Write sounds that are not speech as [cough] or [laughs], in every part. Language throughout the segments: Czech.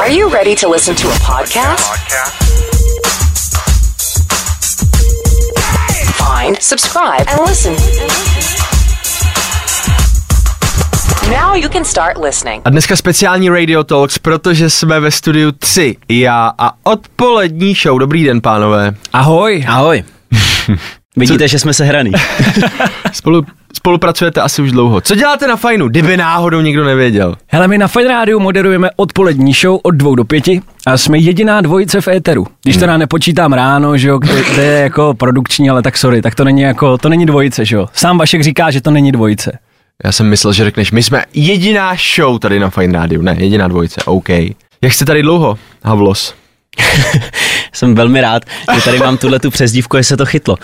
Are you ready to listen to a podcast? Find, subscribe, and listen. Now you can start listening. A dneska speciální Radio Talks, protože jsme ve studiu 3, já a odpolední show. Dobrý den, pánové. Ahoj. Ahoj. [laughs] Vidíte, že jsme se hraný. Spolu, spolupracujete asi už dlouho. Co děláte na fajnu, kdyby náhodou nikdo nevěděl? Hele, my na Fine Radio moderujeme odpolední show od dvou do pěti a jsme jediná dvojice v éteru. Když teda nepočítám ráno, že jo, kde, kde je jako produkční, ale tak sorry, tak to není jako, to není dvojice, že jo. Sám Vašek říká, že to není dvojice. Já jsem myslel, že řekneš, my jsme jediná show tady na Fine Radio. Ne, jediná dvojice, OK. Jak jste tady dlouho, Havlos? [laughs] jsem velmi rád, že tady mám tuhle tu přezdívku, že se to chytlo.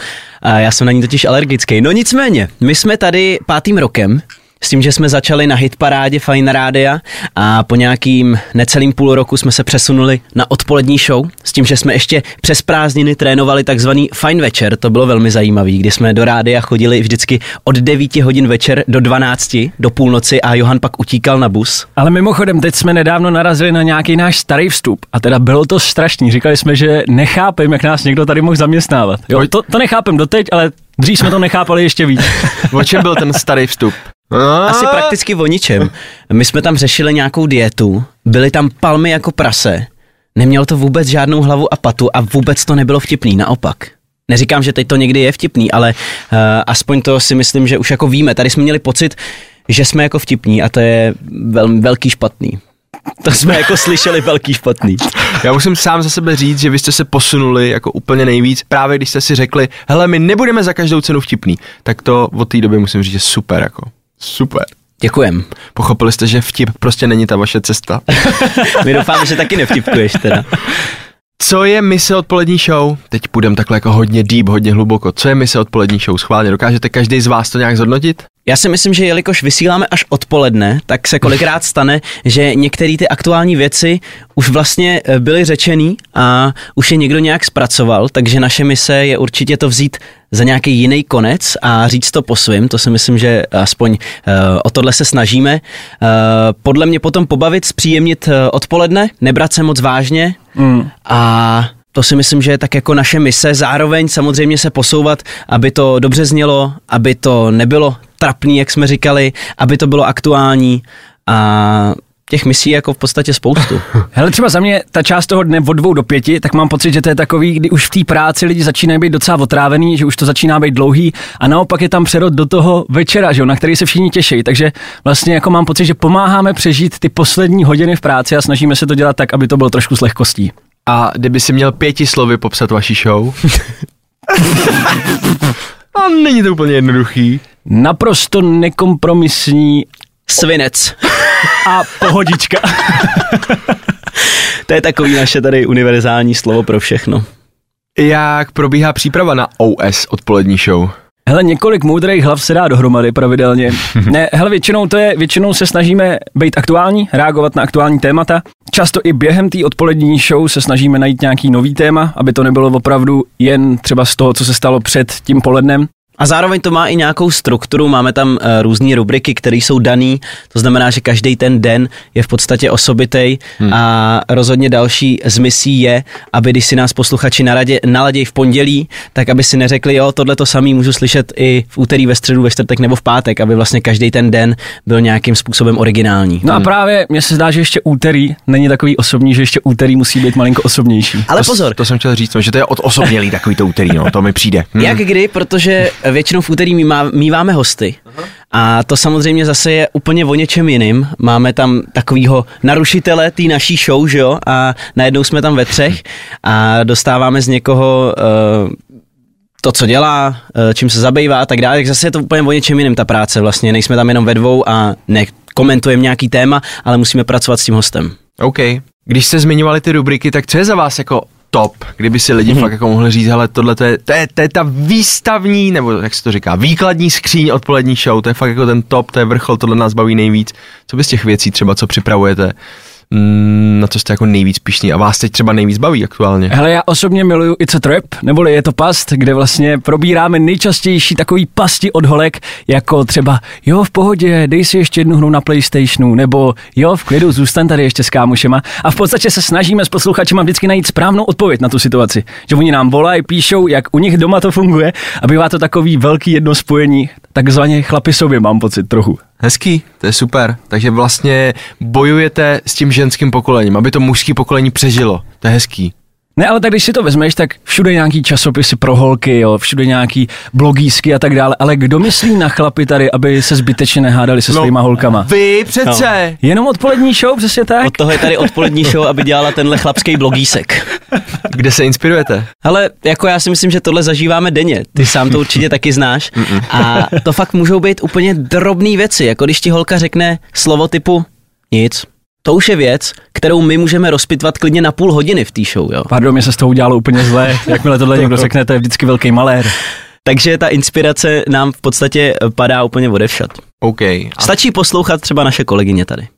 Já jsem na ní totiž alergický. No nicméně, my jsme tady pátým rokem, s tím, že jsme začali na hitparádě Fine Rádia a po nějakým necelým půl roku jsme se přesunuli na odpolední show, s tím, že jsme ještě přes prázdniny trénovali takzvaný Fine Večer, to bylo velmi zajímavý, kdy jsme do rádia chodili vždycky od 9 hodin večer do 12 do půlnoci a Johan pak utíkal na bus. Ale mimochodem, teď jsme nedávno narazili na nějaký náš starý vstup a teda bylo to strašný. Říkali jsme, že nechápem, jak nás někdo tady mohl zaměstnávat. Jo, to, to nechápem doteď, ale dřív jsme to nechápali ještě víc. [laughs] O čem byl ten starý vstup? Asi prakticky o ničem. My jsme tam řešili nějakou dietu, byly tam palmy jako prase, nemělo to vůbec žádnou hlavu a patu a vůbec to nebylo vtipný, naopak. Neříkám, že teď to někdy je vtipný, ale uh, aspoň to si myslím, že už jako víme. Tady jsme měli pocit, že jsme jako vtipní a to je vel, velký špatný. To jsme jako slyšeli velký špatný. Já musím sám za sebe říct, že vy jste se posunuli jako úplně nejvíc, právě když jste si řekli, hele, my nebudeme za každou cenu vtipný, tak to od té doby musím říct, že super jako. Super. Děkujem. Pochopili jste, že vtip prostě není ta vaše cesta. [laughs] My doufáme, že taky nevtipkuješ teda. Co je mise odpolední show? Teď půjdeme takhle jako hodně deep, hodně hluboko. Co je mise odpolední show? Schválně, dokážete každý z vás to nějak zhodnotit? Já si myslím, že jelikož vysíláme až odpoledne, tak se kolikrát stane, že některé ty aktuální věci už vlastně eh, byly řečený a už je někdo nějak zpracoval, takže naše mise je určitě to vzít za nějaký jiný konec a říct to po svým. To si myslím, že aspoň uh, o tohle se snažíme. Uh, podle mě potom pobavit, zpříjemnit uh, odpoledne, nebrat se moc vážně mm. a to si myslím, že je tak jako naše mise. Zároveň samozřejmě se posouvat, aby to dobře znělo, aby to nebylo trapný, jak jsme říkali, aby to bylo aktuální a těch misí jako v podstatě spoustu. [laughs] Hele, třeba za mě ta část toho dne od dvou do pěti, tak mám pocit, že to je takový, kdy už v té práci lidi začínají být docela otrávený, že už to začíná být dlouhý a naopak je tam přerod do toho večera, že jo, na který se všichni těší. Takže vlastně jako mám pocit, že pomáháme přežít ty poslední hodiny v práci a snažíme se to dělat tak, aby to bylo trošku s lehkostí. A kdyby si měl pěti slovy popsat vaši show? [laughs] a není to úplně jednoduchý. Naprosto nekompromisní Svinec. A pohodička. [laughs] to je takový naše tady univerzální slovo pro všechno. Jak probíhá příprava na OS odpolední show? Hele, několik moudrých hlav se dá dohromady pravidelně. [laughs] ne, hele, většinou to je, většinou se snažíme být aktuální, reagovat na aktuální témata. Často i během té odpolední show se snažíme najít nějaký nový téma, aby to nebylo opravdu jen třeba z toho, co se stalo před tím polednem, a zároveň to má i nějakou strukturu, máme tam uh, různé rubriky, které jsou daný, to znamená, že každý ten den je v podstatě osobitej hmm. a rozhodně další z misí je, aby když si nás posluchači naradě, naladějí v pondělí, tak aby si neřekli, jo, tohle to samý můžu slyšet i v úterý, ve středu, ve čtvrtek nebo v pátek, aby vlastně každý ten den byl nějakým způsobem originální. No hmm. a právě mně se zdá, že ještě úterý není takový osobní, že ještě úterý musí být malinko osobnější. Ale pozor. To, to jsem chtěl říct, no, že to je od osobnělý takový to úterý, no, to mi přijde. Hmm. Jak kdy, protože většinou v úterý míváme hosty. Aha. A to samozřejmě zase je úplně o něčem jiným. Máme tam takového narušitele té naší show, že jo? A najednou jsme tam ve třech a dostáváme z někoho uh, to, co dělá, uh, čím se zabývá a tak dále. Tak zase je to úplně o něčem jiným ta práce vlastně. Nejsme tam jenom ve dvou a ne komentujeme nějaký téma, ale musíme pracovat s tím hostem. OK. Když jste zmiňovali ty rubriky, tak co je za vás jako top, kdyby si lidi mm-hmm. fakt jako mohli říct, hele, tohle to je, to, je, to je ta výstavní, nebo jak se to říká, výkladní skříň odpolední show, to je fakt jako ten top, to je vrchol, tohle nás baví nejvíc. Co by z těch věcí třeba, co připravujete, na co jste jako nejvíc pišní a vás teď třeba nejvíc baví aktuálně? Hele, já osobně miluju It's a Trap, neboli je to past, kde vlastně probíráme nejčastější takový pasti od holek, jako třeba jo, v pohodě, dej si ještě jednu hru na Playstationu, nebo jo, v klidu, zůstaň tady ještě s kámošema. A v podstatě se snažíme s posluchačema vždycky najít správnou odpověď na tu situaci. Že oni nám volají, píšou, jak u nich doma to funguje a bývá to takový velký jedno spojení, takzvaně chlapi sobě mám pocit trochu. Hezký, to je super. Takže vlastně bojujete s tím ženským pokolením, aby to mužský pokolení přežilo. To je hezký. Ne, ale tak když si to vezmeš, tak všude nějaký časopisy pro holky, jo, všude nějaký blogísky a tak dále, ale kdo myslí na chlapy tady, aby se zbytečně nehádali se no, svýma holkama? Vy přece. No. Jenom odpolední show, přesně tak? Od toho je tady odpolední show, aby dělala tenhle chlapský blogísek. Kde se inspirujete? Ale jako já si myslím, že tohle zažíváme denně. Ty sám to určitě taky znáš. A to fakt můžou být úplně drobné věci, jako když ti holka řekne slovo typu nic, to už je věc, kterou my můžeme rozpitvat klidně na půl hodiny v té show, jo. Pardon, mě se z toho udělalo úplně zlé. [laughs] Jakmile tohle někdo řekne, to je vždycky velký malér. Takže ta inspirace nám v podstatě padá úplně odevšat. OK. A Stačí poslouchat třeba naše kolegyně tady.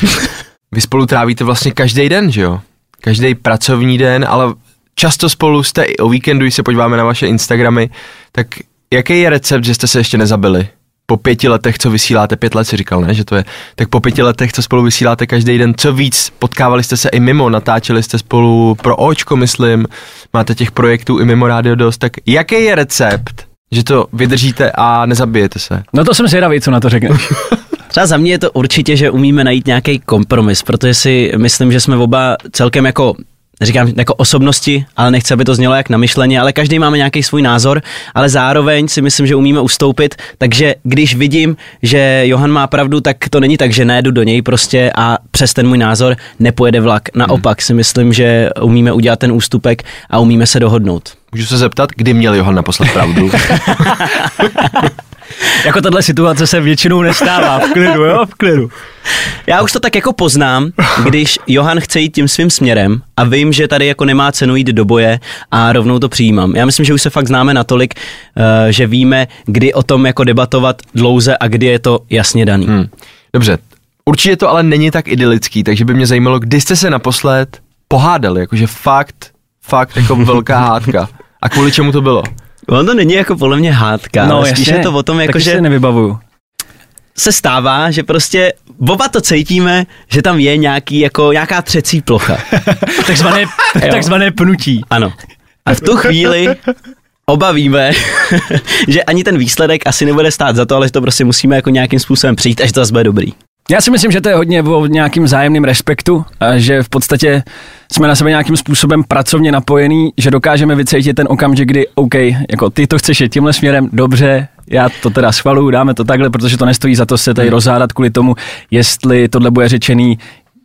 [laughs] vy spolu trávíte vlastně každý den, že jo? Každý pracovní den, ale často spolu jste i o víkendu, když se podíváme na vaše Instagramy, tak jaký je recept, že jste se ještě nezabili? Po pěti letech, co vysíláte, pět let si říkal, ne, že to je, tak po pěti letech, co spolu vysíláte každý den, co víc, potkávali jste se i mimo, natáčeli jste spolu pro Očko, myslím, máte těch projektů i mimo rádio dost, tak jaký je recept, že to vydržíte a nezabijete se? No to jsem zvědavý, co na to řekneš. [laughs] Třeba za mě je to určitě, že umíme najít nějaký kompromis, protože si myslím, že jsme oba celkem jako neříkám jako osobnosti, ale nechci, aby to znělo jak na myšlení, ale každý máme nějaký svůj názor, ale zároveň si myslím, že umíme ustoupit, takže když vidím, že Johan má pravdu, tak to není tak, že nejdu do něj prostě a přes ten můj názor nepojede vlak. Naopak si myslím, že umíme udělat ten ústupek a umíme se dohodnout. Můžu se zeptat, kdy měl Johan naposled pravdu? [laughs] jako tahle situace se většinou nestává. V klidu, jo? V klidu. Já už to tak jako poznám, když Johan chce jít tím svým směrem a vím, že tady jako nemá cenu jít do boje a rovnou to přijímám. Já myslím, že už se fakt známe natolik, eh, že víme, kdy o tom jako debatovat dlouze a kdy je to jasně daný. Hmm. Dobře, určitě to ale není tak idylický, takže by mě zajímalo, kdy jste se naposled pohádali, jakože fakt, fakt jako velká hádka. A kvůli čemu to bylo? On to není jako podle mě hádka, No, ale spíš jasně. je to o tom, jako že si nevybavuju. se stává, že prostě oba to cítíme, že tam je nějaký, jako nějaká třecí plocha. [laughs] Takzvané, [laughs] takzvané pnutí. Ano. A v tu chvíli oba víme, [laughs] že ani ten výsledek asi nebude stát za to, ale že to prostě musíme jako nějakým způsobem přijít, až to zase bude dobrý. Já si myslím, že to je hodně o nějakým zájemným respektu, a že v podstatě jsme na sebe nějakým způsobem pracovně napojení, že dokážeme vycítit ten okamžik, kdy OK, jako ty to chceš jít tímhle směrem, dobře, já to teda schvaluju, dáme to takhle, protože to nestojí za to se tady rozhádat kvůli tomu, jestli tohle bude řečený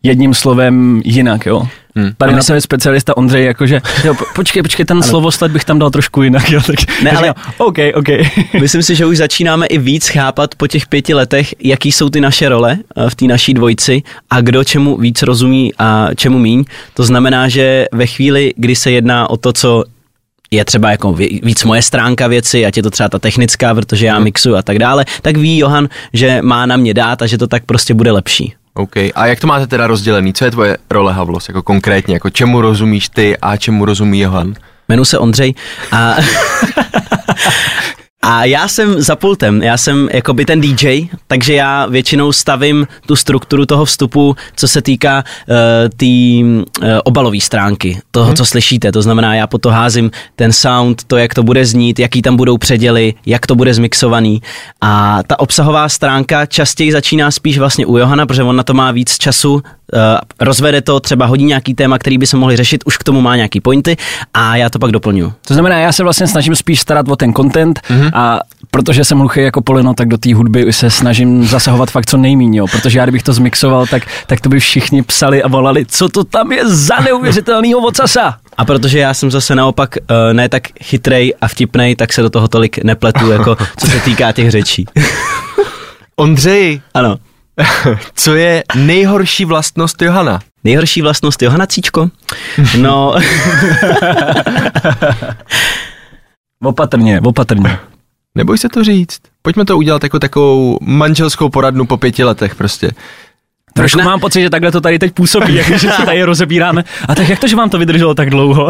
jedním slovem jinak, jo. Hmm. Tady na specialista Ondřej, jakože, jo, po- počkej, počkej, ten slovosled bych tam dal trošku jinak, jo, tak Ne, ale- OK, OK. [laughs] Myslím si, že už začínáme i víc chápat po těch pěti letech, jaký jsou ty naše role eh, v té naší dvojici a kdo čemu víc rozumí a čemu míň. To znamená, že ve chvíli, kdy se jedná o to, co je třeba jako ví- víc moje stránka věci, ať je to třeba ta technická, protože já mixuju a tak dále, tak ví Johan, že má na mě dát a že to tak prostě bude lepší. OK. A jak to máte teda rozdělený? Co je tvoje role, Havlos, jako konkrétně? Jako čemu rozumíš ty a čemu rozumí Johan? Jmenuji se Ondřej a, [laughs] a já jsem za pultem, já jsem jakoby ten DJ, takže já většinou stavím tu strukturu toho vstupu, co se týká uh, té uh, obalové stránky, toho, co slyšíte, to znamená, já po to házím ten sound, to, jak to bude znít, jaký tam budou předěly, jak to bude zmixovaný. A ta obsahová stránka častěji začíná spíš vlastně u Johana, protože on na to má víc času, rozvede to, třeba hodí nějaký téma, který by se mohli řešit, už k tomu má nějaký pointy a já to pak doplňuju. To znamená, já se vlastně snažím spíš starat o ten content mm-hmm. a protože jsem hluchý jako poleno, tak do té hudby se snažím zasahovat fakt co nejméně, protože já kdybych to zmixoval, tak, tak to by všichni psali a volali, co to tam je za neuvěřitelnýho vocasa. A protože já jsem zase naopak uh, ne tak chytrej a vtipnej, tak se do toho tolik nepletu, jako co se týká těch řečí. Ondřej, Ano. [laughs] co je nejhorší vlastnost Johana? Nejhorší vlastnost Johana Cíčko? No, [laughs] Opatrně, opatrně. Neboj se to říct. Pojďme to udělat jako takovou manželskou poradnu po pěti letech prostě. Trošku mám pocit, že takhle to tady teď působí, [laughs] jak že se tady rozebíráme. A tak jak to, že vám to vydrželo tak dlouho?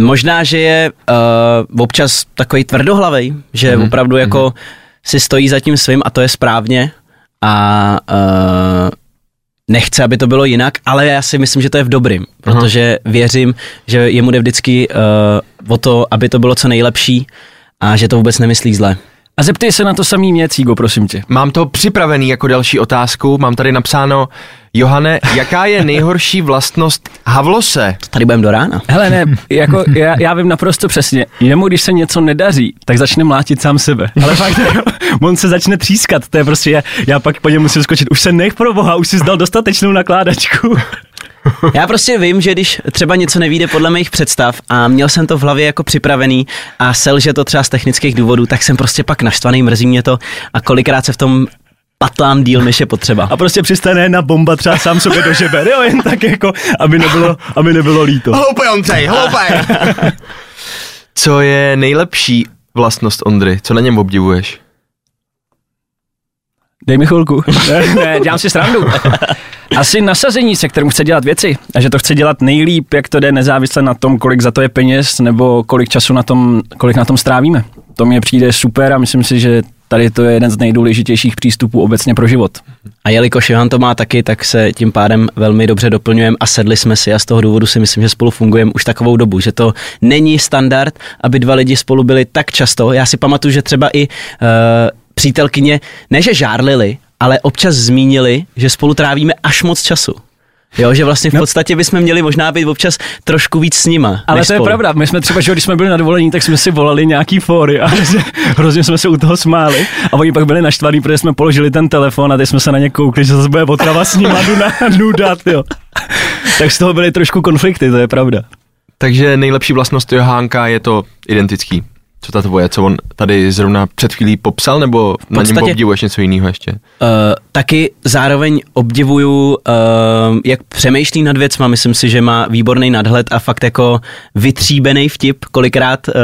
Možná, že je uh, občas takový tvrdohlavej, že Mhm, mm-hmm. opravdu jako mm-hmm. si stojí za tím svým a to je správně a uh, nechce, aby to bylo jinak, ale já si myslím, že to je v dobrým, protože věřím, že jemu jde vždycky uh, o to, aby to bylo co nejlepší a že to vůbec nemyslí zle. A zeptej se na to samý mě, Cígo, prosím tě. Mám to připravený jako další otázku, mám tady napsáno, Johane, jaká je nejhorší vlastnost Havlose? Tady budeme do rána. Hele, ne, jako já, já vím naprosto přesně. Jemu, když se něco nedaří, tak začne mlátit sám sebe. Ale fakt, jako, on se začne třískat. To je prostě, já, já pak po něm musím skočit. Už se nech pro boha, už si zdal dostatečnou nakládačku. [laughs] Já prostě vím, že když třeba něco nevíde podle mých představ a měl jsem to v hlavě jako připravený a selže to třeba z technických důvodů, tak jsem prostě pak naštvaný, mrzí mě to a kolikrát se v tom patlám díl, než je potřeba. A prostě přistane na bomba třeba sám sobě do žeber, jo, jen tak jako, aby nebylo, aby nebylo líto. Hloupej, Ondřej, hloupej! [laughs] Co je nejlepší vlastnost Ondry? Co na něm obdivuješ? Dej mi chvilku. ne, [laughs] ne, dělám si srandu. Asi nasazení, se kterým chce dělat věci a že to chce dělat nejlíp, jak to jde, nezávisle na tom, kolik za to je peněz nebo kolik času na tom, kolik na tom strávíme. To mně přijde super a myslím si, že tady to je jeden z nejdůležitějších přístupů obecně pro život. A jelikož Johan to má taky, tak se tím pádem velmi dobře doplňujeme a sedli jsme si a z toho důvodu si myslím, že spolu fungujeme už takovou dobu, že to není standard, aby dva lidi spolu byli tak často. Já si pamatuju, že třeba i uh, přítelkyně, ne že žárlili, ale občas zmínili, že spolu trávíme až moc času. Jo, že vlastně v podstatě bychom měli možná být občas trošku víc s nima. Ale to je spolu. pravda, my jsme třeba, že když jsme byli na dovolení, tak jsme si volali nějaký fóry a [laughs] hrozně, jsme se u toho smáli a oni pak byli naštvaní, protože jsme položili ten telefon a teď jsme se na ně koukli, že zase bude otrava s nima nuda, nudat, [laughs] jo. Tak z toho byly trošku konflikty, to je pravda. Takže nejlepší vlastnost Johánka je to identický. Co ta tvoje, co on tady zrovna před chvílí popsal, nebo na něm podstatě- obdivuješ něco jiného ještě? Uh, taky zároveň obdivuju, uh, jak přemýšlí nad věcma, myslím si, že má výborný nadhled a fakt jako vytříbený vtip, kolikrát uh,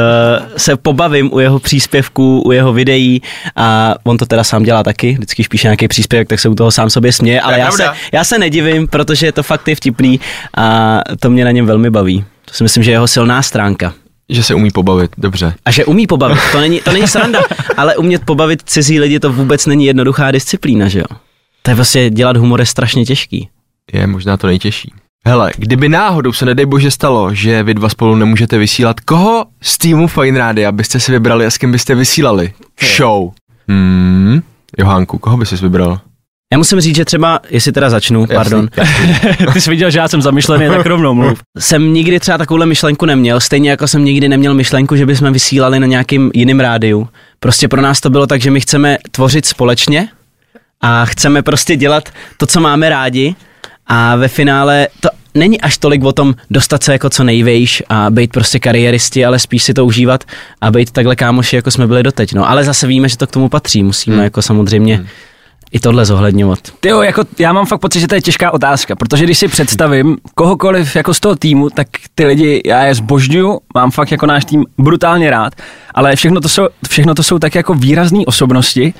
se pobavím u jeho příspěvků, u jeho videí a on to teda sám dělá taky, vždycky píše nějaký příspěvek, tak se u toho sám sobě směje, ale já se, já se nedivím, protože je to fakt je vtipný a to mě na něm velmi baví. To si myslím, že je jeho silná stránka. Že se umí pobavit, dobře. A že umí pobavit, to není, to není sranda, ale umět pobavit cizí lidi to vůbec není jednoduchá disciplína, že jo? To je vlastně dělat humor je strašně těžký. Je možná to nejtěžší. Hele, kdyby náhodou se nedej bože stalo, že vy dva spolu nemůžete vysílat, koho z týmu Fine Rádia byste si vybrali a s kým byste vysílali? Show. Hmm, Johánku, koho bys si vybral? Já musím říct, že třeba, jestli teda začnu, Jasný, pardon, [laughs] Ty jsi viděl, že já jsem zamyšlený, tak rovnou mluv. jsem nikdy třeba takovouhle myšlenku neměl, stejně jako jsem nikdy neměl myšlenku, že bychom vysílali na nějakým jiným rádiu. Prostě pro nás to bylo tak, že my chceme tvořit společně a chceme prostě dělat to, co máme rádi a ve finále to není až tolik o tom dostat se jako co nejvejš a být prostě kariéristi, ale spíš si to užívat a být takhle kámoši, jako jsme byli doteď. No, ale zase víme, že to k tomu patří, musíme Hmm. jako samozřejmě i tohle zohledňovat. Ty jo, jako já mám fakt pocit, že to je těžká otázka, protože když si představím kohokoliv jako z toho týmu, tak ty lidi, já je zbožňuju, mám fakt jako náš tým brutálně rád, ale všechno to jsou, všechno to jsou tak jako výrazné osobnosti,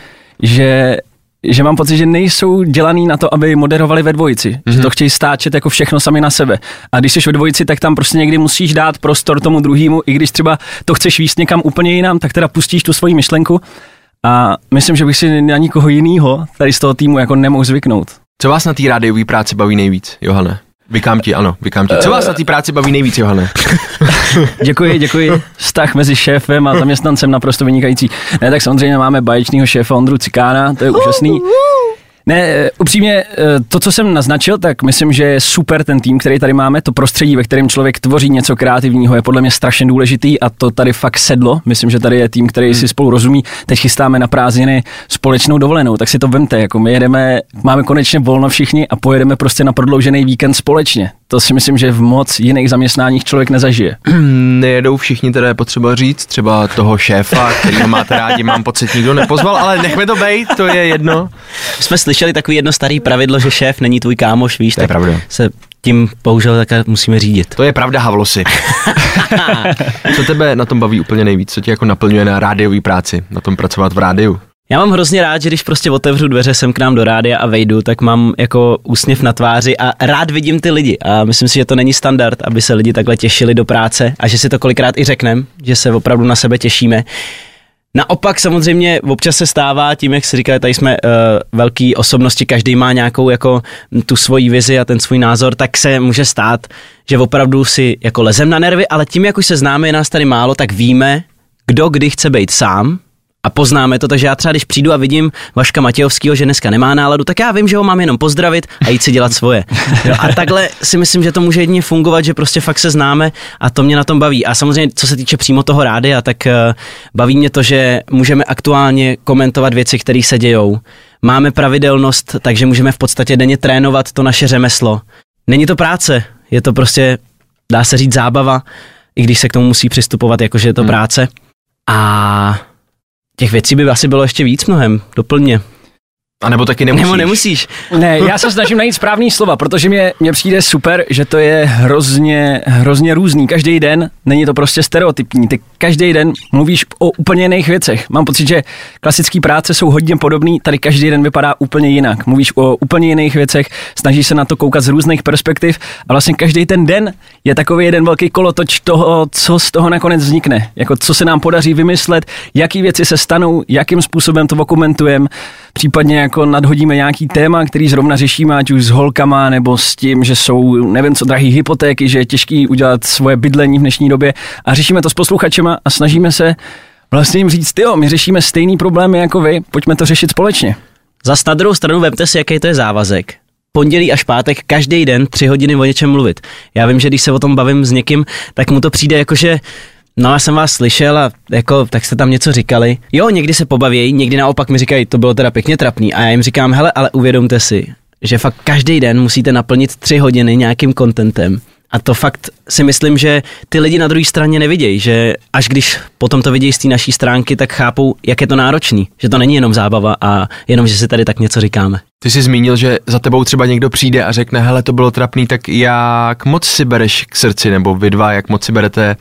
že že mám pocit, že nejsou dělaný na to, aby moderovali ve dvojici. Mm-hmm. Že to chtějí stáčet jako všechno sami na sebe. A když jsi ve dvojici, tak tam prostě někdy musíš dát prostor tomu druhému, i když třeba to chceš víc někam úplně jinam, tak teda pustíš tu svoji myšlenku. A myslím, že bych si na nikoho jiného tady z toho týmu jako nemohl zvyknout. Co vás na té rádiové práci baví nejvíc, Johane? Vykám ti, ano, vykám ti. Co vás na té práci baví nejvíc, Johane? [laughs] Děkuji, děkuji. Vztah mezi šéfem a zaměstnancem naprosto vynikající. Ne, tak samozřejmě máme baječného šéfa Ondru Cikána, to je úžasný. Ne, eh, upřímně, eh, to, co jsem naznačil, tak myslím, že je super ten tým, který tady máme. To prostředí, ve kterém člověk tvoří něco kreativního, je podle mě strašně důležitý a to tady fakt sedlo. Myslím, že tady je tým, který si spolu rozumí. Teď chystáme na prázdniny společnou dovolenou, tak si to vemte. Jako my jedeme, máme konečně volno všichni a pojedeme prostě na prodloužený víkend společně. To si myslím, že v moc jiných zaměstnáních člověk nezažije. [clears throat] Nejedou všichni, teda je potřeba říct, třeba toho šéfa, který máte rádi, mám pocit, nikdo nepozval, ale nechme to bejt, to je jedno. Jsme slyšeli takový jedno starý pravidlo, že šéf není tvůj kámoš, víš, To je tak pravda. se tím bohužel také musíme řídit. To je pravda, Havlosi. [laughs] Co tebe na tom baví úplně nejvíc? Co tě jako naplňuje na rádiové práci, na tom pracovat v rádiu? Já mám hrozně rád, že když prostě otevřu dveře sem k nám do rádia a vejdu, tak mám jako úsměv na tváři a rád vidím ty lidi. A myslím si, že to není standard, aby se lidi takhle těšili do práce a že si to kolikrát i řekneme, že se opravdu na sebe těšíme. Naopak samozřejmě občas se stává tím, jak si říkali, tady jsme uh, velký osobnosti, každý má nějakou jako tu svoji vizi a ten svůj názor, tak se může stát, že opravdu si jako lezem na nervy, ale tím, jak už se známe, je nás tady málo, tak víme, kdo kdy chce být sám a poznáme to, takže já třeba když přijdu a vidím Vaška Matějovského, že dneska nemá náladu, tak já vím, že ho mám jenom pozdravit a jít si dělat svoje. Jo, a takhle si myslím, že to může jedině fungovat, že prostě fakt se známe a to mě na tom baví. A samozřejmě, co se týče přímo toho rádia, tak uh, baví mě to, že můžeme aktuálně komentovat věci, které se dějou. Máme pravidelnost, takže můžeme v podstatě denně trénovat to naše řemeslo. Není to práce, je to prostě, dá se říct, zábava, i když se k tomu musí přistupovat, jakože je to hmm. práce. A Těch věcí by asi bylo ještě víc mnohem. Doplně. A nebo taky nemusíš. Nebo nemusíš. Ne, já se snažím najít správný slova, protože mě, mě přijde super, že to je hrozně, hrozně různý. Každý den není to prostě stereotypní. Ty každý den mluvíš o úplně jiných věcech. Mám pocit, že klasické práce jsou hodně podobné, tady každý den vypadá úplně jinak. Mluvíš o úplně jiných věcech, snažíš se na to koukat z různých perspektiv a vlastně každý ten den je takový jeden velký kolotoč toho, co z toho nakonec vznikne. Jako co se nám podaří vymyslet, jaký věci se stanou, jakým způsobem to dokumentujeme, případně jako nadhodíme nějaký téma, který zrovna řešíme, ať už s holkama nebo s tím, že jsou, nevím co, drahý hypotéky, že je těžký udělat svoje bydlení v dnešní době a řešíme to s posluchačema a snažíme se vlastně jim říct, jo, my řešíme stejný problémy jako vy, pojďme to řešit společně. Za na druhou stranu vemte si, jaký to je závazek. Pondělí až pátek každý den tři hodiny o něčem mluvit. Já vím, že když se o tom bavím s někým, tak mu to přijde jako, že No já jsem vás slyšel a jako, tak jste tam něco říkali. Jo, někdy se pobaví, někdy naopak mi říkají, to bylo teda pěkně trapný. A já jim říkám, hele, ale uvědomte si, že fakt každý den musíte naplnit tři hodiny nějakým kontentem. A to fakt si myslím, že ty lidi na druhé straně nevidějí, že až když potom to vidějí z té naší stránky, tak chápou, jak je to náročný. Že to není jenom zábava a jenom, že si tady tak něco říkáme. Ty jsi zmínil, že za tebou třeba někdo přijde a řekne, hele, to bylo trapný, tak jak moc si bereš k srdci, nebo vy dva, jak moc si berete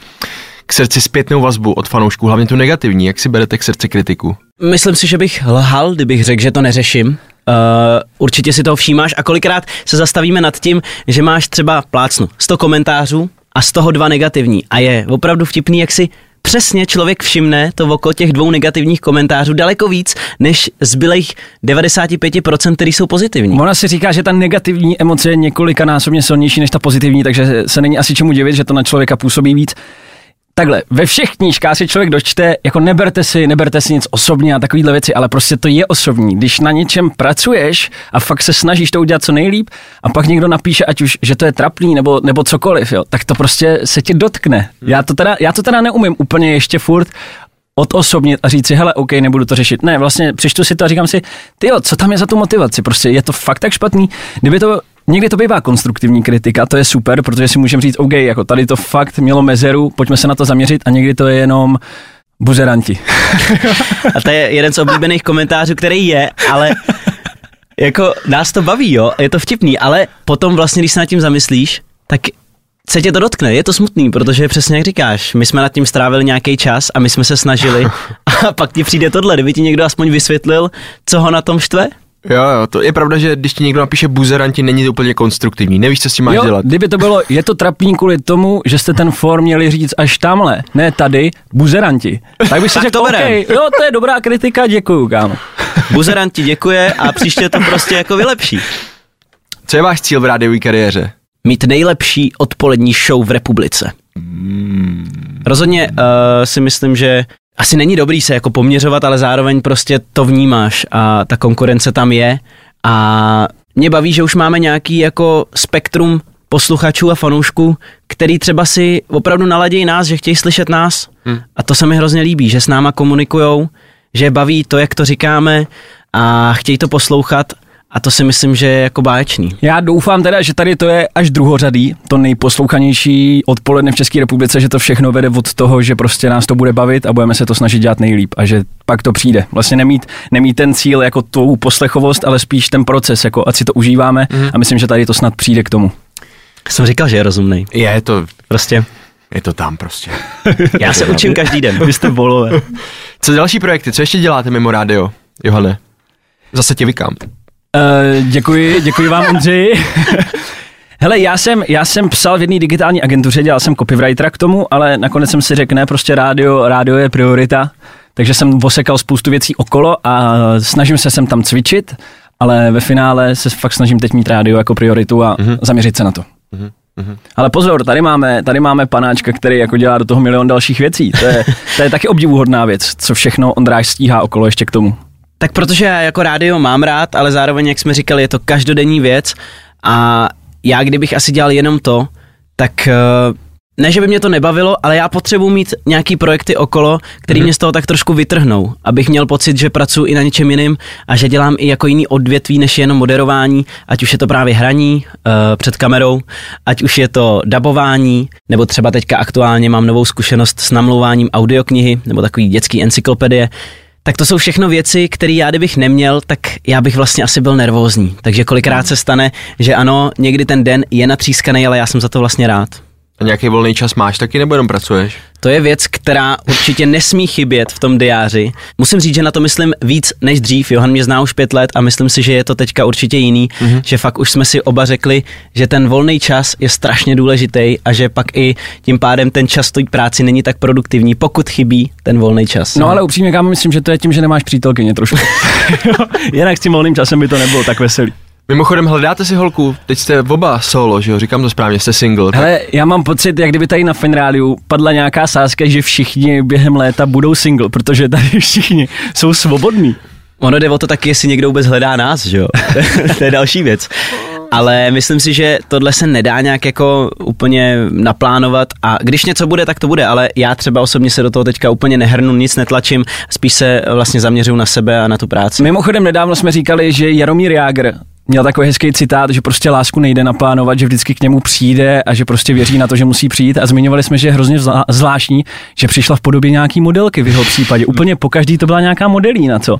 k srdci zpětnou vazbu od fanoušků, hlavně tu negativní, jak si berete k srdci kritiku? Myslím si, že bych lhal, kdybych řekl, že to neřeším. Uh, určitě si toho všímáš a kolikrát se zastavíme nad tím, že máš třeba plácnu 100 komentářů a z toho dva negativní. A je opravdu vtipný, jak si přesně člověk všimne to oko těch dvou negativních komentářů daleko víc, než zbylých 95%, který jsou pozitivní. Ona si říká, že ta negativní emoce je několikanásobně silnější než ta pozitivní, takže se není asi čemu divit, že to na člověka působí víc takhle, ve všech knížkách si člověk dočte, jako neberte si, neberte si nic osobně a takovýhle věci, ale prostě to je osobní. Když na něčem pracuješ a fakt se snažíš to udělat co nejlíp a pak někdo napíše, ať už, že to je trapný nebo, nebo cokoliv, jo, tak to prostě se tě dotkne. Já to teda, já to teda neumím úplně ještě furt odosobnit a říct si, hele, OK, nebudu to řešit. Ne, vlastně přečtu si to a říkám si, ty co tam je za tu motivaci? Prostě je to fakt tak špatný. Kdyby to Někdy to bývá konstruktivní kritika, to je super, protože si můžeme říct, OK, jako tady to fakt mělo mezeru, pojďme se na to zaměřit a někdy to je jenom buzeranti. [laughs] a to je jeden z oblíbených komentářů, který je, ale jako nás to baví, jo, je to vtipný, ale potom vlastně, když se nad tím zamyslíš, tak se tě to dotkne, je to smutný, protože přesně jak říkáš, my jsme nad tím strávili nějaký čas a my jsme se snažili [laughs] a pak ti přijde tohle, kdyby ti někdo aspoň vysvětlil, co ho na tom štve, Jo, jo, to je pravda, že když ti někdo napíše buzeranti, není to úplně konstruktivní. Nevíš, co s tím máš jo, dělat. Kdyby to bylo, je to trapný kvůli tomu, že jste ten form měli říct až tamhle, ne tady, buzeranti. Tak bych si řekl, okay, jo, to je dobrá kritika, děkuju, kámo. Buzeranti děkuje a příště to prostě jako vylepší. Co je váš cíl v rádiové kariéře? Mít nejlepší odpolední show v republice. Hmm. Rozhodně uh, si myslím, že asi není dobrý se jako poměřovat, ale zároveň prostě to vnímáš a ta konkurence tam je. A mě baví, že už máme nějaký jako spektrum posluchačů a fanoušků, který třeba si opravdu naladějí nás, že chtějí slyšet nás. Hmm. a to se mi hrozně líbí, že s náma komunikujou, že baví to, jak to říkáme a chtějí to poslouchat a to si myslím, že je jako báječný. Já doufám teda, že tady to je až druhořadý, to nejposlouchanější odpoledne v České republice, že to všechno vede od toho, že prostě nás to bude bavit a budeme se to snažit dělat nejlíp a že pak to přijde. Vlastně nemít, nemít ten cíl jako tu poslechovost, ale spíš ten proces, jako ať si to užíváme mm. a myslím, že tady to snad přijde k tomu. Jsem říkal, že je rozumný. Je to prostě. Je to tam prostě. [laughs] Já se učím každý den. Vy jste bolové. Co další projekty? Co ještě děláte mimo rádio? Johane? Zase tě vykám. Uh, děkuji, děkuji vám, Ondřej. [laughs] Hele, já jsem, já jsem psal v jedné digitální agentuře, dělal jsem copywritera k tomu, ale nakonec jsem si řekl, ne, prostě rádio, rádio je priorita, takže jsem osekal spoustu věcí okolo a snažím se sem tam cvičit, ale ve finále se fakt snažím teď mít rádio jako prioritu a mm-hmm. zaměřit se na to. Mm-hmm. Ale pozor, tady máme, tady máme panáčka, který jako dělá do toho milion dalších věcí. To je, to je taky obdivuhodná věc, co všechno Ondráž stíhá okolo ještě k tomu. Tak protože já jako rádio mám rád, ale zároveň, jak jsme říkali, je to každodenní věc a já kdybych asi dělal jenom to, tak ne, že by mě to nebavilo, ale já potřebuji mít nějaký projekty okolo, který mm-hmm. mě z toho tak trošku vytrhnou, abych měl pocit, že pracuji i na něčem jiným a že dělám i jako jiný odvětví, než jenom moderování, ať už je to právě hraní uh, před kamerou, ať už je to dabování, nebo třeba teďka aktuálně mám novou zkušenost s namlouváním audioknihy, nebo takový dětský encyklopedie, tak to jsou všechno věci, které já kdybych neměl, tak já bych vlastně asi byl nervózní. Takže kolikrát se stane, že ano, někdy ten den je natřískaný, ale já jsem za to vlastně rád. A nějaký volný čas máš taky nebo jenom pracuješ? To je věc, která určitě nesmí chybět v tom diáři. Musím říct, že na to myslím víc než dřív. Johan mě zná už pět let a myslím si, že je to teďka určitě jiný, mm-hmm. že fakt už jsme si oba řekli, že ten volný čas je strašně důležitý a že pak i tím pádem ten čas stojí práci není tak produktivní, pokud chybí ten volný čas. No ale upřímně, kámo, myslím, že to je tím, že nemáš přítelkyně trošku. [laughs] Jinak s tím volným časem by to nebylo tak veselý. Mimochodem, hledáte si holku, teď jste oba solo, že jo, říkám to správně, jste single. Tak... Hele, já mám pocit, jak kdyby tady na Finráliu padla nějaká sázka, že všichni během léta budou single, protože tady všichni jsou svobodní. Ono jde o to taky, jestli někdo vůbec hledá nás, že jo? [laughs] [laughs] to je další věc. Ale myslím si, že tohle se nedá nějak jako úplně naplánovat a když něco bude, tak to bude, ale já třeba osobně se do toho teďka úplně nehrnu, nic netlačím, spíš se vlastně zaměřuju na sebe a na tu práci. Mimochodem nedávno jsme říkali, že Jaromír Jágr měl takový hezký citát, že prostě lásku nejde naplánovat, že vždycky k němu přijde a že prostě věří na to, že musí přijít. A zmiňovali jsme, že je hrozně zvláštní, že přišla v podobě nějaký modelky v jeho případě. Úplně po každý to byla nějaká modelína, co?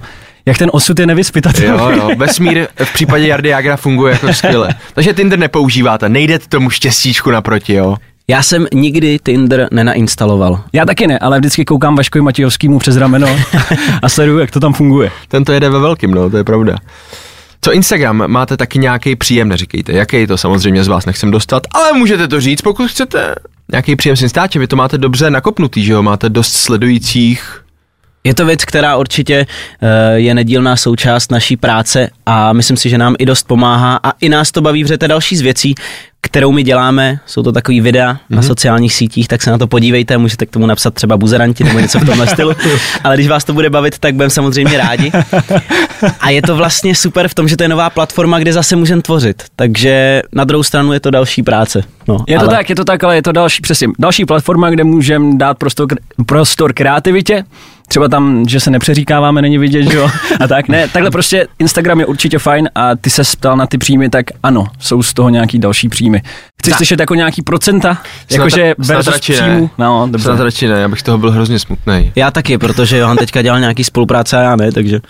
Jak ten osud je nevyspytatelný. Jo, jo, vesmír v případě Jardy Jagra funguje jako skvěle. Takže Tinder nepoužíváte, nejde tomu štěstíčku naproti, jo? Já jsem nikdy Tinder nenainstaloval. Já taky ne, ale vždycky koukám Vaškovi Matějovskýmu přes rameno [laughs] a sleduju, jak to tam funguje. Ten to jede ve velkým, no, to je pravda. Co Instagram, máte taky nějaký příjem, neříkejte, jaký to? Samozřejmě z vás nechcem dostat, ale můžete to říct, pokud chcete. Nějaký příjem s Instačem, vy to máte dobře nakopnutý, že jo, máte dost sledujících, je to věc, která určitě uh, je nedílná součást naší práce a myslím si, že nám i dost pomáhá a i nás to baví, protože to další z věcí, kterou my děláme, jsou to takový videa mm-hmm. na mhm. sociálních sítích, tak se na to podívejte, můžete k tomu napsat třeba buzeranti nebo něco v tomhle [laughs] stylu, ale když vás to bude bavit, tak budeme samozřejmě rádi. A je to vlastně super v tom, že to je nová platforma, kde zase můžeme tvořit, takže na druhou stranu je to další práce. No, je to ale... tak, je to tak, ale je to další, přesně, další platforma, kde můžeme dát prostor, prostor kreativitě, třeba tam, že se nepřeříkáváme, není vidět, že jo, [laughs] a tak, ne, takhle prostě Instagram je určitě fajn a ty se ptal na ty příjmy, tak ano, jsou z toho nějaký další příjmy. Chceš tak. slyšet jako nějaký procenta? Jakože versus příjmu? No, dobře. Snad radši ne, já bych toho byl hrozně smutný. Já taky, protože Johan teďka dělal nějaký spolupráce a já ne, takže...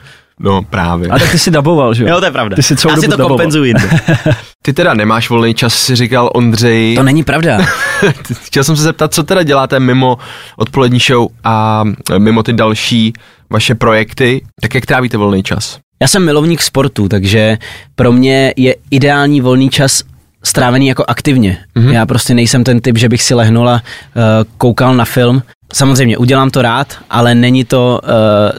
No právě. A tak ty si daboval, že jo? Jo, to je pravda. Ty si Já si to kompenzuji. [laughs] ty teda nemáš volný čas, si říkal Ondřej. To není pravda. [laughs] Chtěl jsem se zeptat, co teda děláte mimo odpolední show a mimo ty další vaše projekty, tak jak trávíte volný čas? Já jsem milovník sportu, takže pro mě je ideální volný čas strávený jako aktivně. Mm-hmm. Já prostě nejsem ten typ, že bych si lehnul a uh, koukal na film. Samozřejmě udělám to rád, ale není to uh,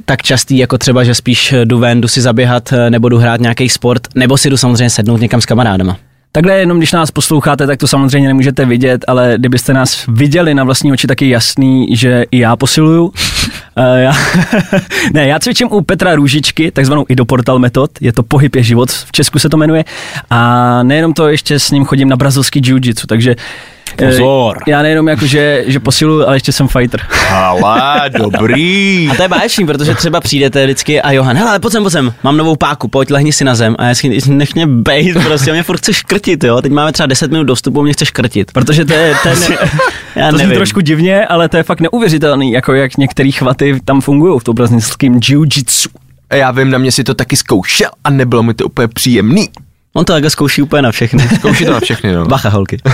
tak častý jako třeba, že spíš jdu ven, jdu si zaběhat uh, nebo jdu hrát nějaký sport, nebo si jdu samozřejmě sednout někam s kamarádama. Takhle jenom, když nás posloucháte, tak to samozřejmě nemůžete vidět, ale kdybyste nás viděli na vlastní oči, tak je jasný, že i já posiluju. Uh, já, [laughs] ne, já cvičím u Petra Růžičky, takzvanou idoportal metod, je to pohyb je život, v Česku se to jmenuje. A nejenom to, ještě s ním chodím na brazilský jiu-jitsu, takže Pozor. Já nejenom jako, že, že posiluju, ale ještě jsem fighter. Ale, [laughs] dobrý. A to je báječný, protože třeba přijdete vždycky a Johan, hele, pojď sem, pojď sem, mám novou páku, pojď, lehni si na zem. A já si nech mě bejt, prostě, mě furt chce škrtit, jo. Teď máme třeba 10 minut dostupu, mě chce škrtit. Protože to je, ten, [laughs] já to nevím. trošku divně, ale to je fakt neuvěřitelný, jako jak některé chvaty tam fungují v tom brazilském jiu-jitsu. Já vím, na mě si to taky zkoušel a nebylo mi to úplně příjemný. On to takhle zkouší úplně na všechny. [laughs] Zkouší to na všechny, no. Bacha, holky. [laughs]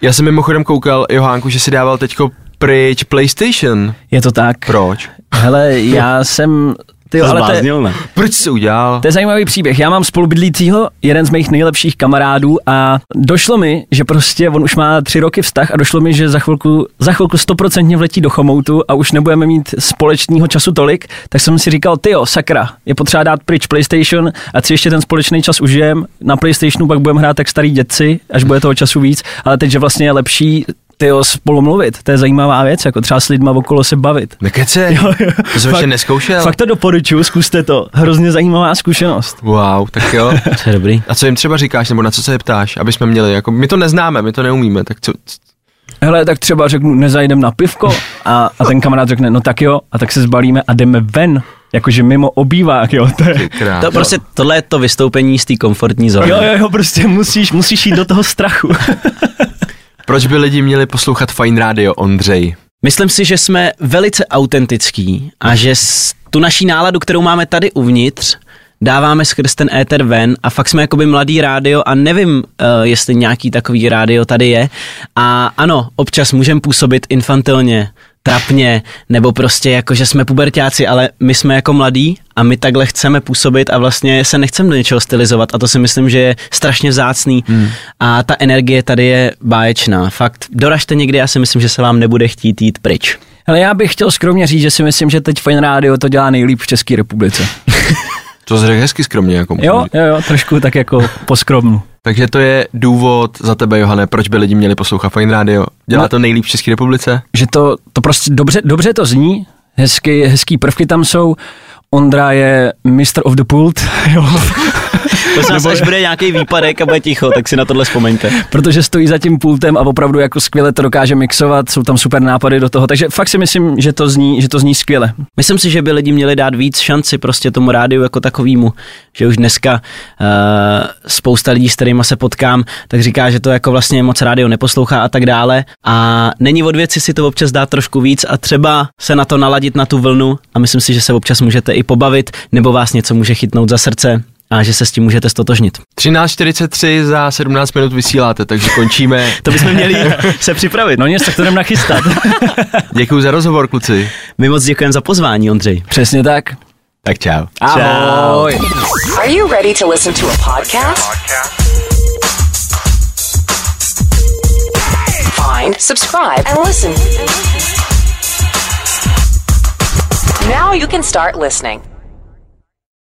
Já jsem mimochodem koukal, Johánku, že si dával teďko pryč PlayStation. Je to tak. Proč? Hele, já [laughs] jsem Ty, jo, ale to je, Zbláznil, ne? Proč jsi udělal? To je zajímavý příběh. Já mám spolubydlícího, jeden z mých nejlepších kamarádů a došlo mi, že prostě on už má tři roky vztah a došlo mi, že za chvilku, za chvilku stoprocentně vletí do chomoutu a už nebudeme mít společného času tolik, tak jsem si říkal, ty jo, sakra, je potřeba dát pryč PlayStation a si ještě ten společný čas užijem. Na PlayStationu pak budeme hrát tak starý děci, až bude toho času víc, ale teď, že vlastně je lepší ty spolu mluvit, to je zajímavá věc, jako třeba s lidma okolo se bavit. Nekece, Jo, jo. to jsem Fakt- ještě neskoušel. Fakt to doporučuji, zkuste to. Hrozně zajímavá zkušenost. Wow, tak jo. To je dobrý. A co jim třeba říkáš, nebo na co se je ptáš, aby jsme měli, jako my to neznáme, my to neumíme, tak co, Hele, tak třeba řeknu, nezajdem na pivko a, a ten kamarád řekne, no tak jo, a tak se zbalíme a jdeme ven, jakože mimo obývák, jo, to je, krát. To prostě, tohle je to vystoupení z té komfortní zóny. jo, jo, jo, prostě musíš, musíš jít do toho strachu. [laughs] Proč by lidi měli poslouchat Fine Radio, Ondřej? Myslím si, že jsme velice autentický a že tu naší náladu, kterou máme tady uvnitř, dáváme skrz ten éter ven a fakt jsme jakoby mladý rádio a nevím, uh, jestli nějaký takový rádio tady je. A ano, občas můžeme působit infantilně, trapně, nebo prostě jako, že jsme pubertáci, ale my jsme jako mladí a my takhle chceme působit a vlastně se nechceme do něčeho stylizovat a to si myslím, že je strašně vzácný hmm. a ta energie tady je báječná. Fakt, doražte někdy, já si myslím, že se vám nebude chtít jít pryč. Ale já bych chtěl skromně říct, že si myslím, že teď Fine Radio to dělá nejlíp v České republice. [laughs] To řekl hezky skromně, jako Jo, jo, jo, trošku tak jako poskromnu. Takže to je důvod za tebe, Johane, proč by lidi měli poslouchat Fine Radio. Dělá No. to nejlíp v České republice? Že to, to prostě dobře, dobře to zní, hezky, hezký prvky tam jsou, Ondra je Mr. of the Pult, [laughs] jo, To se až bude nějaký výpadek a bude ticho, tak si na tohle vzpomeňte. protože stojí za tím pultem a opravdu jako skvěle to dokáže mixovat, jsou tam super nápady do toho, takže fakt si myslím, že to zní, že to zní skvěle. Myslím si, že by lidi měli dát víc šanci prostě tomu rádiu jako takovýmu, že už dneska uh, spousta lidí, s kterými se potkám, tak říká, že to jako vlastně moc rádio neposlouchá a tak dále a není od věci si to občas dát trošku víc a třeba se na to naladit na tu vlnu a myslím si, že se občas můžete i pobavit nebo vás něco může chytnout za srdce a že se s tím můžete stotožnit. 13.43 za 17 minut vysíláte, takže končíme. [laughs] To bychom měli [laughs] se připravit. No nic, tak to jdem nachystat. [laughs] Děkuji za rozhovor, kluci. My moc děkujeme za pozvání, Ondřej. Přesně tak. Tak čau. Ahoj. Are you ready to listen to a podcast? Find, subscribe, and listen. Now you can start listening.